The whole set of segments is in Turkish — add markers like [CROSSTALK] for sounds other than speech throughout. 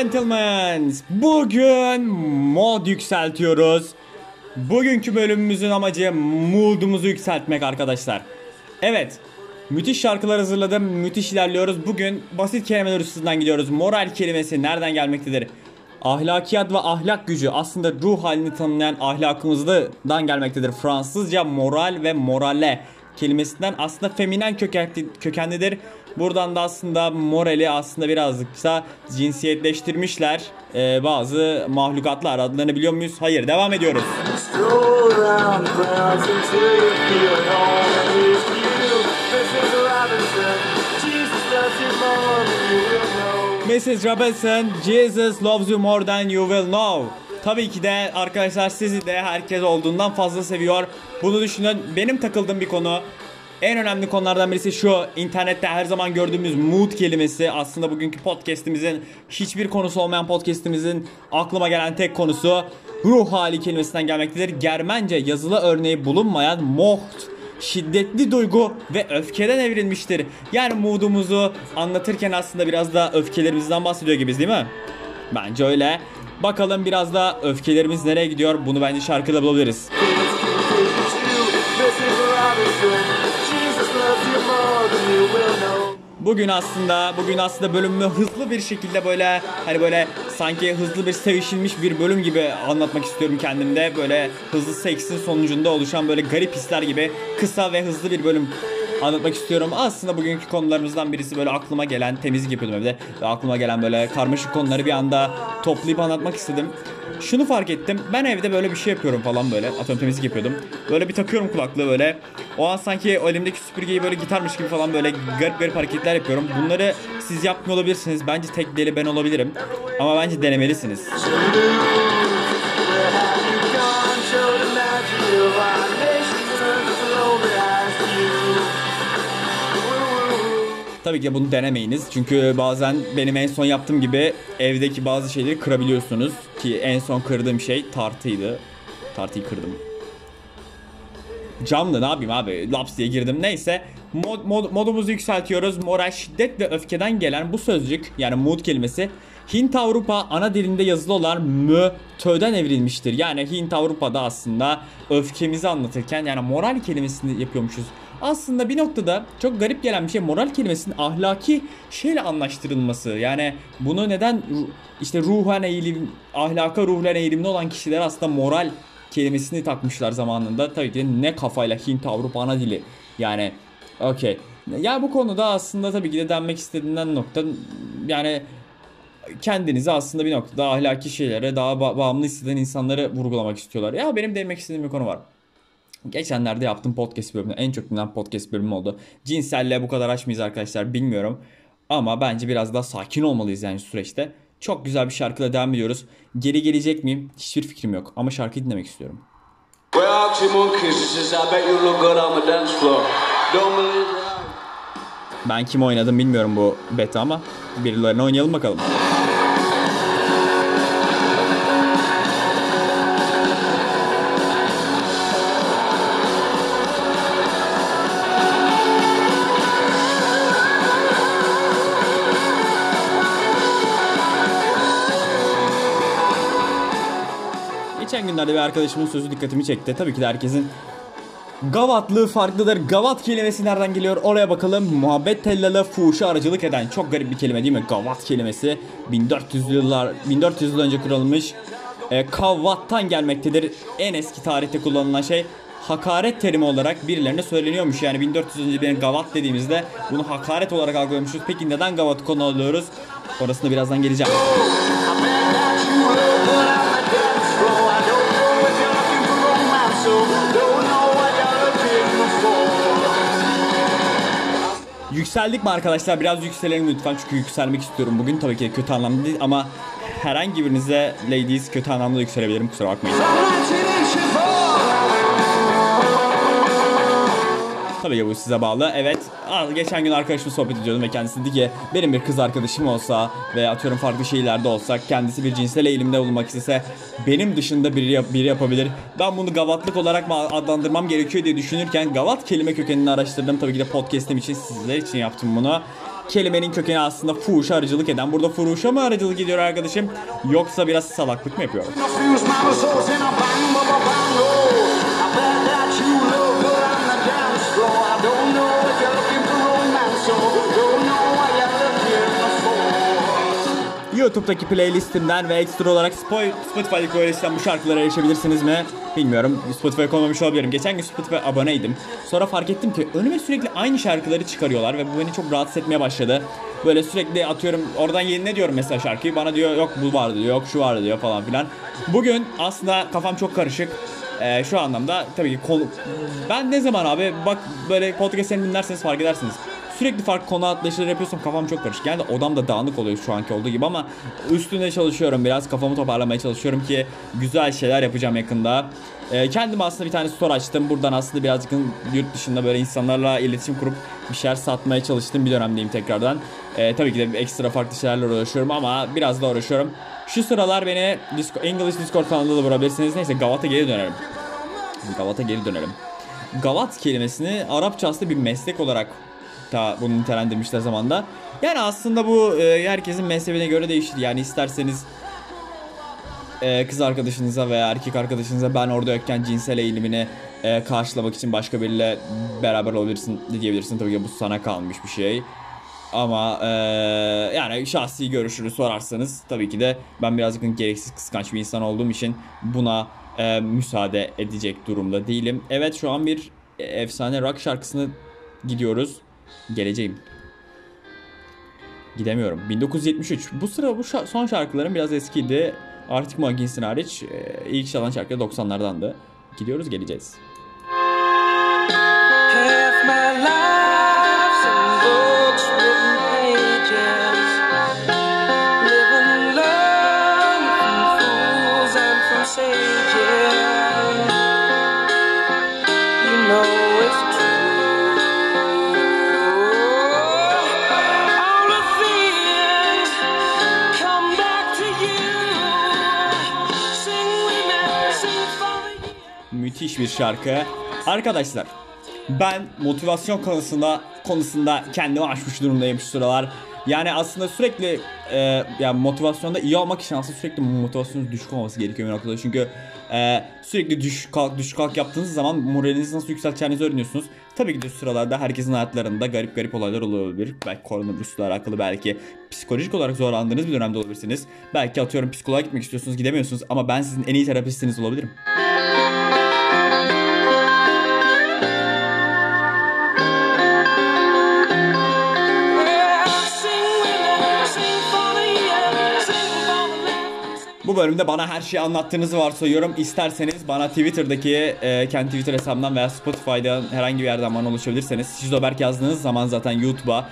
Gentlemen, bugün mod yükseltiyoruz. Bugünkü bölümümüzün amacı moodumuzu yükseltmek arkadaşlar. Evet, müthiş şarkılar hazırladım, müthiş ilerliyoruz. Bugün basit kelimeler üstünden gidiyoruz. Moral kelimesi nereden gelmektedir? Ahlakiyat ve ahlak gücü aslında ruh halini tanımlayan ahlakımızdan gelmektedir. Fransızca moral ve morale kelimesinden aslında feminen kökenli, kökenlidir. Buradan da aslında morali aslında birazcık da cinsiyetleştirmişler. Ee, bazı mahlukatlar adlarını biliyor muyuz? Hayır devam ediyoruz. Mrs. Robinson, Jesus loves you more than you will know. Tabii ki de arkadaşlar sizi de herkes olduğundan fazla seviyor. Bunu düşünün. Benim takıldığım bir konu. En önemli konulardan birisi şu. internette her zaman gördüğümüz mood kelimesi. Aslında bugünkü podcast'imizin hiçbir konusu olmayan podcast'imizin aklıma gelen tek konusu ruh hali kelimesinden gelmektedir. Germence yazılı örneği bulunmayan moht şiddetli duygu ve öfkeden evrilmiştir. Yani moodumuzu anlatırken aslında biraz da öfkelerimizden bahsediyor gibiyiz değil mi? Bence öyle. Bakalım biraz da öfkelerimiz nereye gidiyor? Bunu bence şarkıda bulabiliriz. Bugün aslında bugün aslında bölümü hızlı bir şekilde böyle hani böyle sanki hızlı bir sevişilmiş bir bölüm gibi anlatmak istiyorum kendimde. Böyle hızlı seksin sonucunda oluşan böyle garip hisler gibi kısa ve hızlı bir bölüm anlatmak istiyorum. Aslında bugünkü konularımızdan birisi böyle aklıma gelen temizlik yapıyordum evde ve aklıma gelen böyle karmaşık konuları bir anda toplayıp anlatmak istedim. Şunu fark ettim. Ben evde böyle bir şey yapıyorum falan böyle. Atıyorum temizlik yapıyordum. Böyle bir takıyorum kulaklığı böyle. O an sanki elimdeki süpürgeyi böyle gitarmış gibi falan böyle garip garip hareketler yapıyorum. Bunları siz yapmıyor olabilirsiniz. Bence tek deli ben olabilirim. Ama bence denemelisiniz. Tabii ki bunu denemeyiniz. Çünkü bazen benim en son yaptığım gibi evdeki bazı şeyleri kırabiliyorsunuz. Ki en son kırdığım şey tartıydı. Tartıyı kırdım. Camdı ne yapayım abi laps diye girdim neyse mod, mod- modumuzu yükseltiyoruz moral şiddet ve öfkeden gelen bu sözcük yani mood kelimesi Hint Avrupa ana dilinde yazılı olan mö töden evrilmiştir yani Hint Avrupa'da aslında öfkemizi anlatırken yani moral kelimesini yapıyormuşuz aslında bir noktada çok garip gelen bir şey moral kelimesinin ahlaki şeyle anlaştırılması yani bunu neden işte ruhen eğilim ahlaka ruhen eğilimli olan kişiler aslında moral kelimesini takmışlar zamanında. Tabii ki ne kafayla Hint Avrupa ana dili. Yani okey. Ya bu konuda aslında tabii ki de denmek istediğinden nokta yani kendinizi aslında bir noktada ahlaki şeylere daha ba- bağımlı hisseden insanları vurgulamak istiyorlar. Ya benim demek istediğim bir konu var. Geçenlerde yaptığım podcast bölümü en çok dinlenen podcast bölümü oldu. Cinselliğe bu kadar açmayız arkadaşlar bilmiyorum. Ama bence biraz daha sakin olmalıyız yani süreçte. Çok güzel bir şarkıyla devam ediyoruz. Geri gelecek miyim? Hiçbir fikrim yok. Ama şarkıyı dinlemek istiyorum. Ben kim oynadım bilmiyorum bu beta ama birilerine oynayalım bakalım. Geçen günlerde bir arkadaşımın sözü dikkatimi çekti. Tabii ki de herkesin Gavatlığı farklıdır. Gavat kelimesi nereden geliyor? Oraya bakalım. Muhabbet tellalı fuhuşa aracılık eden. Çok garip bir kelime değil mi? Gavat kelimesi 1400 yıllar 1400 yıl önce kullanılmış. E, kavvattan gelmektedir. En eski tarihte kullanılan şey hakaret terimi olarak birilerine söyleniyormuş. Yani 1400 yıl önce bir gavat dediğimizde bunu hakaret olarak algılıyormuşuz. Peki neden gavatı konu alıyoruz? Orasına birazdan geleceğim. Yükseldik mi arkadaşlar? Biraz yükselelim lütfen çünkü yükselmek istiyorum bugün. Tabii ki kötü anlamda değil ama herhangi birinize ladies kötü anlamda yükselebilirim kusura bakmayın. Tabii ki bu size bağlı. Evet. Geçen gün arkadaşımla sohbet ediyordum ve kendisi dedi ki benim bir kız arkadaşım olsa ve atıyorum farklı şehirlerde olsak kendisi bir cinsel eğilimde bulunmak istese benim dışında biri, yap- biri yapabilir. Ben bunu gavatlık olarak mı adlandırmam gerekiyor diye düşünürken gavat kelime kökenini araştırdım. Tabii ki de podcast'im için sizler için yaptım bunu. kelimenin kökeni aslında fuhuşa aracılık eden. Burada fuhuşa mı aracılık ediyor arkadaşım yoksa biraz salaklık mı yapıyor? YouTube'daki playlistimden ve ekstra olarak Spotify'daki playlistten bu şarkılara erişebilirsiniz mi? Bilmiyorum. Spotify'a koymamış olabilirim. Geçen gün Spotify'a aboneydim. Sonra fark ettim ki önüme sürekli aynı şarkıları çıkarıyorlar ve bu beni çok rahatsız etmeye başladı. Böyle sürekli atıyorum oradan yeni ne diyorum mesela şarkıyı bana diyor yok bu vardı diyor yok şu vardı diyor falan filan. Bugün aslında kafam çok karışık. Ee, şu anlamda tabii ki konu... Ben ne zaman abi bak böyle podcastlerini dinlerseniz fark edersiniz. Sürekli farklı konu atlayışları yapıyorsam kafam çok karışık. Yani odam da dağınık oluyor şu anki olduğu gibi ama üstünde çalışıyorum biraz. Kafamı toparlamaya çalışıyorum ki güzel şeyler yapacağım yakında. Ee, kendim aslında bir tane store açtım. Buradan aslında birazcık yurt dışında böyle insanlarla iletişim kurup bir şeyler satmaya çalıştığım bir dönemdeyim tekrardan. Ee, tabii ki de ekstra farklı şeylerle uğraşıyorum ama biraz da uğraşıyorum. Şu sıralar beni Discord, English Discord kanalında da bulabilirsiniz. Neyse Gavat'a geri dönelim. Gavat'a geri dönelim. Gavat kelimesini Arapça aslında bir meslek olarak da bunu nitelendirmişler zamanda. Yani aslında bu e, herkesin mezhebine göre değişir. Yani isterseniz e, kız arkadaşınıza veya erkek arkadaşınıza ben orada yokken cinsel eğilimini e, karşılamak için başka biriyle beraber olabilirsin diyebilirsin. Tabii ki bu sana kalmış bir şey. Ama e, yani şahsi görüşünü sorarsanız tabii ki de ben birazcık gereksiz kıskanç bir insan olduğum için buna e, müsaade edecek durumda değilim. Evet şu an bir efsane rock şarkısını gidiyoruz. Geleceğim. Gidemiyorum. 1973. Bu sıra bu şa- son şarkıların biraz eskiydi. Arctic Monkeys'in hariç e, ilk çalan şarkı 90'lardandı. Gidiyoruz geleceğiz. Sages. You know Müthiş bir şarkı. Arkadaşlar ben motivasyon konusunda konusunda kendimi aşmış durumdayım şu sıralar. Yani aslında sürekli e, yani motivasyonda iyi olmak için aslında sürekli motivasyonunuz düşük olması gerekiyor bir noktada. Çünkü e, sürekli düşük kalk düşük kalk yaptığınız zaman moralinizi nasıl yükselteceğinizi öğreniyorsunuz. Tabii ki de sıralarda herkesin hayatlarında garip garip olaylar olabilir. Belki koronavirüsle alakalı belki psikolojik olarak zorlandığınız bir dönemde olabilirsiniz. Belki atıyorum psikoloğa gitmek istiyorsunuz gidemiyorsunuz ama ben sizin en iyi terapistiniz olabilirim. Bölümde bana her şeyi anlattığınızı varsayıyorum. İsterseniz bana Twitter'daki e, kendi Twitter hesabımdan veya Spotify'dan herhangi bir yerden bana ulaşabilirseniz. Şizoberk yazdığınız zaman zaten YouTube'a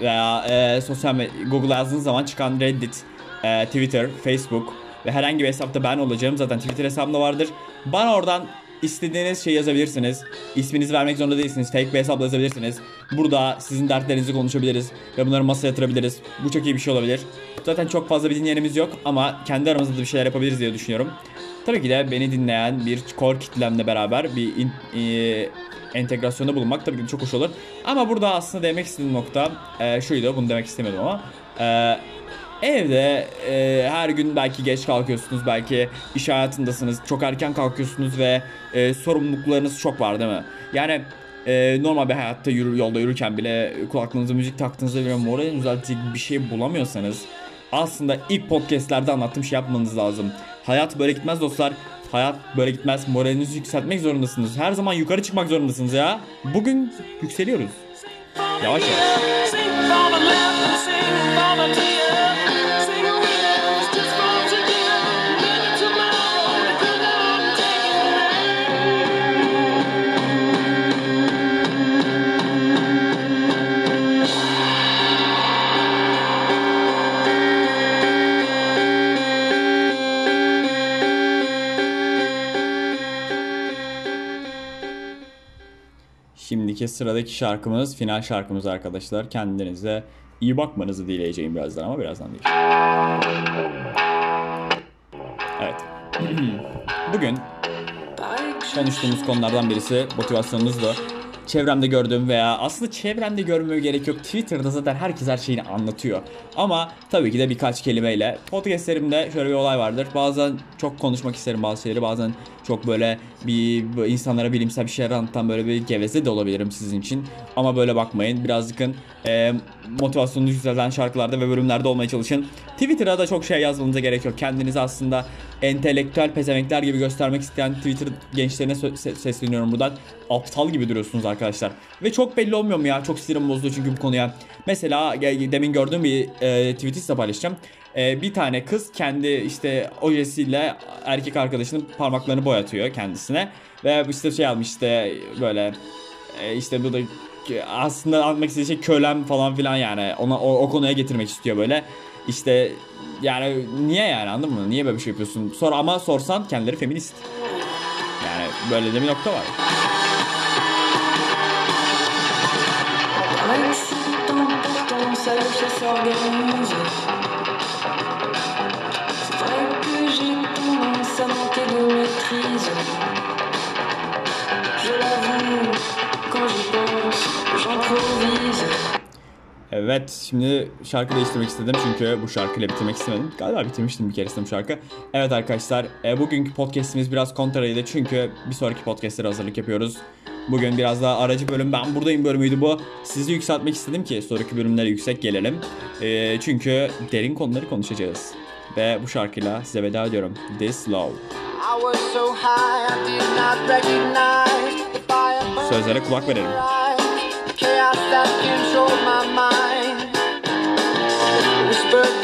veya e, sosyal Google'a yazdığınız zaman çıkan Reddit, e, Twitter, Facebook ve herhangi bir hesapta ben olacağım. Zaten Twitter hesabımda vardır. Bana oradan istediğiniz şey yazabilirsiniz. İsminizi vermek zorunda değilsiniz. Fake bir hesapla yazabilirsiniz. Burada sizin dertlerinizi konuşabiliriz ve bunları masaya yatırabiliriz. Bu çok iyi bir şey olabilir. Zaten çok fazla bir dinleyenimiz yok ama kendi aramızda da bir şeyler yapabiliriz diye düşünüyorum. Tabii ki de beni dinleyen bir core kitlemle beraber bir in- e, entegrasyonda bulunmak tabii ki çok hoş olur. Ama burada aslında demek istediğim nokta e, şuydu. Bunu demek istemedim ama. E, Evde e, her gün belki geç kalkıyorsunuz, belki iş hayatındasınız, çok erken kalkıyorsunuz ve e, sorumluluklarınız çok var değil mi? Yani e, normal bir hayatta yürü, yolda yürürken bile kulaklığınıza müzik taktığınızda bile moralini düzeltecek bir şey bulamıyorsanız aslında ilk podcastlerde anlattığım şey yapmanız lazım. Hayat böyle gitmez dostlar. Hayat böyle gitmez. Moralinizi yükseltmek zorundasınız. Her zaman yukarı çıkmak zorundasınız ya. Bugün yükseliyoruz. Yavaş yavaş. Şimdiki sıradaki şarkımız final şarkımız arkadaşlar. Kendinize iyi bakmanızı dileyeceğim birazdan ama birazdan değil. Evet. [CLEARS THROAT] Bugün konuştuğumuz konulardan birisi motivasyonunuzdu. çevremde gördüğüm veya aslında çevremde görmeye gerek yok. Twitter'da zaten herkes her şeyini anlatıyor. Ama tabii ki de birkaç kelimeyle. Podcastlerimde şöyle bir olay vardır. Bazen çok konuşmak isterim bazı şeyleri. Bazen çok böyle bir insanlara bilimsel bir şeyler anlatan böyle bir geveze de olabilirim sizin için. Ama böyle bakmayın. Birazcık e, motivasyonunu yükselten şarkılarda ve bölümlerde olmaya çalışın. Twitter'a da çok şey yazmanıza gerek yok. Kendinizi aslında entelektüel pezevenkler gibi göstermek isteyen Twitter gençlerine sesleniyorum buradan. Aptal gibi duruyorsunuz arkadaşlar. Ve çok belli olmuyor mu ya? Çok sinirim bozdu çünkü bu konuya. Mesela demin gördüğüm bir e, tweet'i size paylaşacağım. E, bir tane kız kendi işte ojesiyle erkek arkadaşının parmaklarını boyatıyor kendisine. Ve işte şey almış işte böyle e, işte bu da aslında anlatmak istediği şey kölem falan filan yani. Ona o, o konuya getirmek istiyor böyle. İşte yani niye yani anladın mı? Niye böyle bir şey yapıyorsun? Sor ama sorsan kendileri feminist. Yani böyle de bir nokta var. Excitant, Evet şimdi şarkı değiştirmek istedim çünkü bu şarkıyla bitirmek istemedim. Galiba bitirmiştim bir keresinde bu şarkı. Evet arkadaşlar e, bugünkü podcastimiz biraz kontraydı çünkü bir sonraki podcastlere hazırlık yapıyoruz. Bugün biraz daha aracı bölüm ben buradayım bölümüydü bu. Sizi yükseltmek istedim ki sonraki bölümlere yüksek gelelim. E, çünkü derin konuları konuşacağız. Ve bu şarkıyla size veda ediyorum. This Love. So high Sözlere kulak verelim. chaos but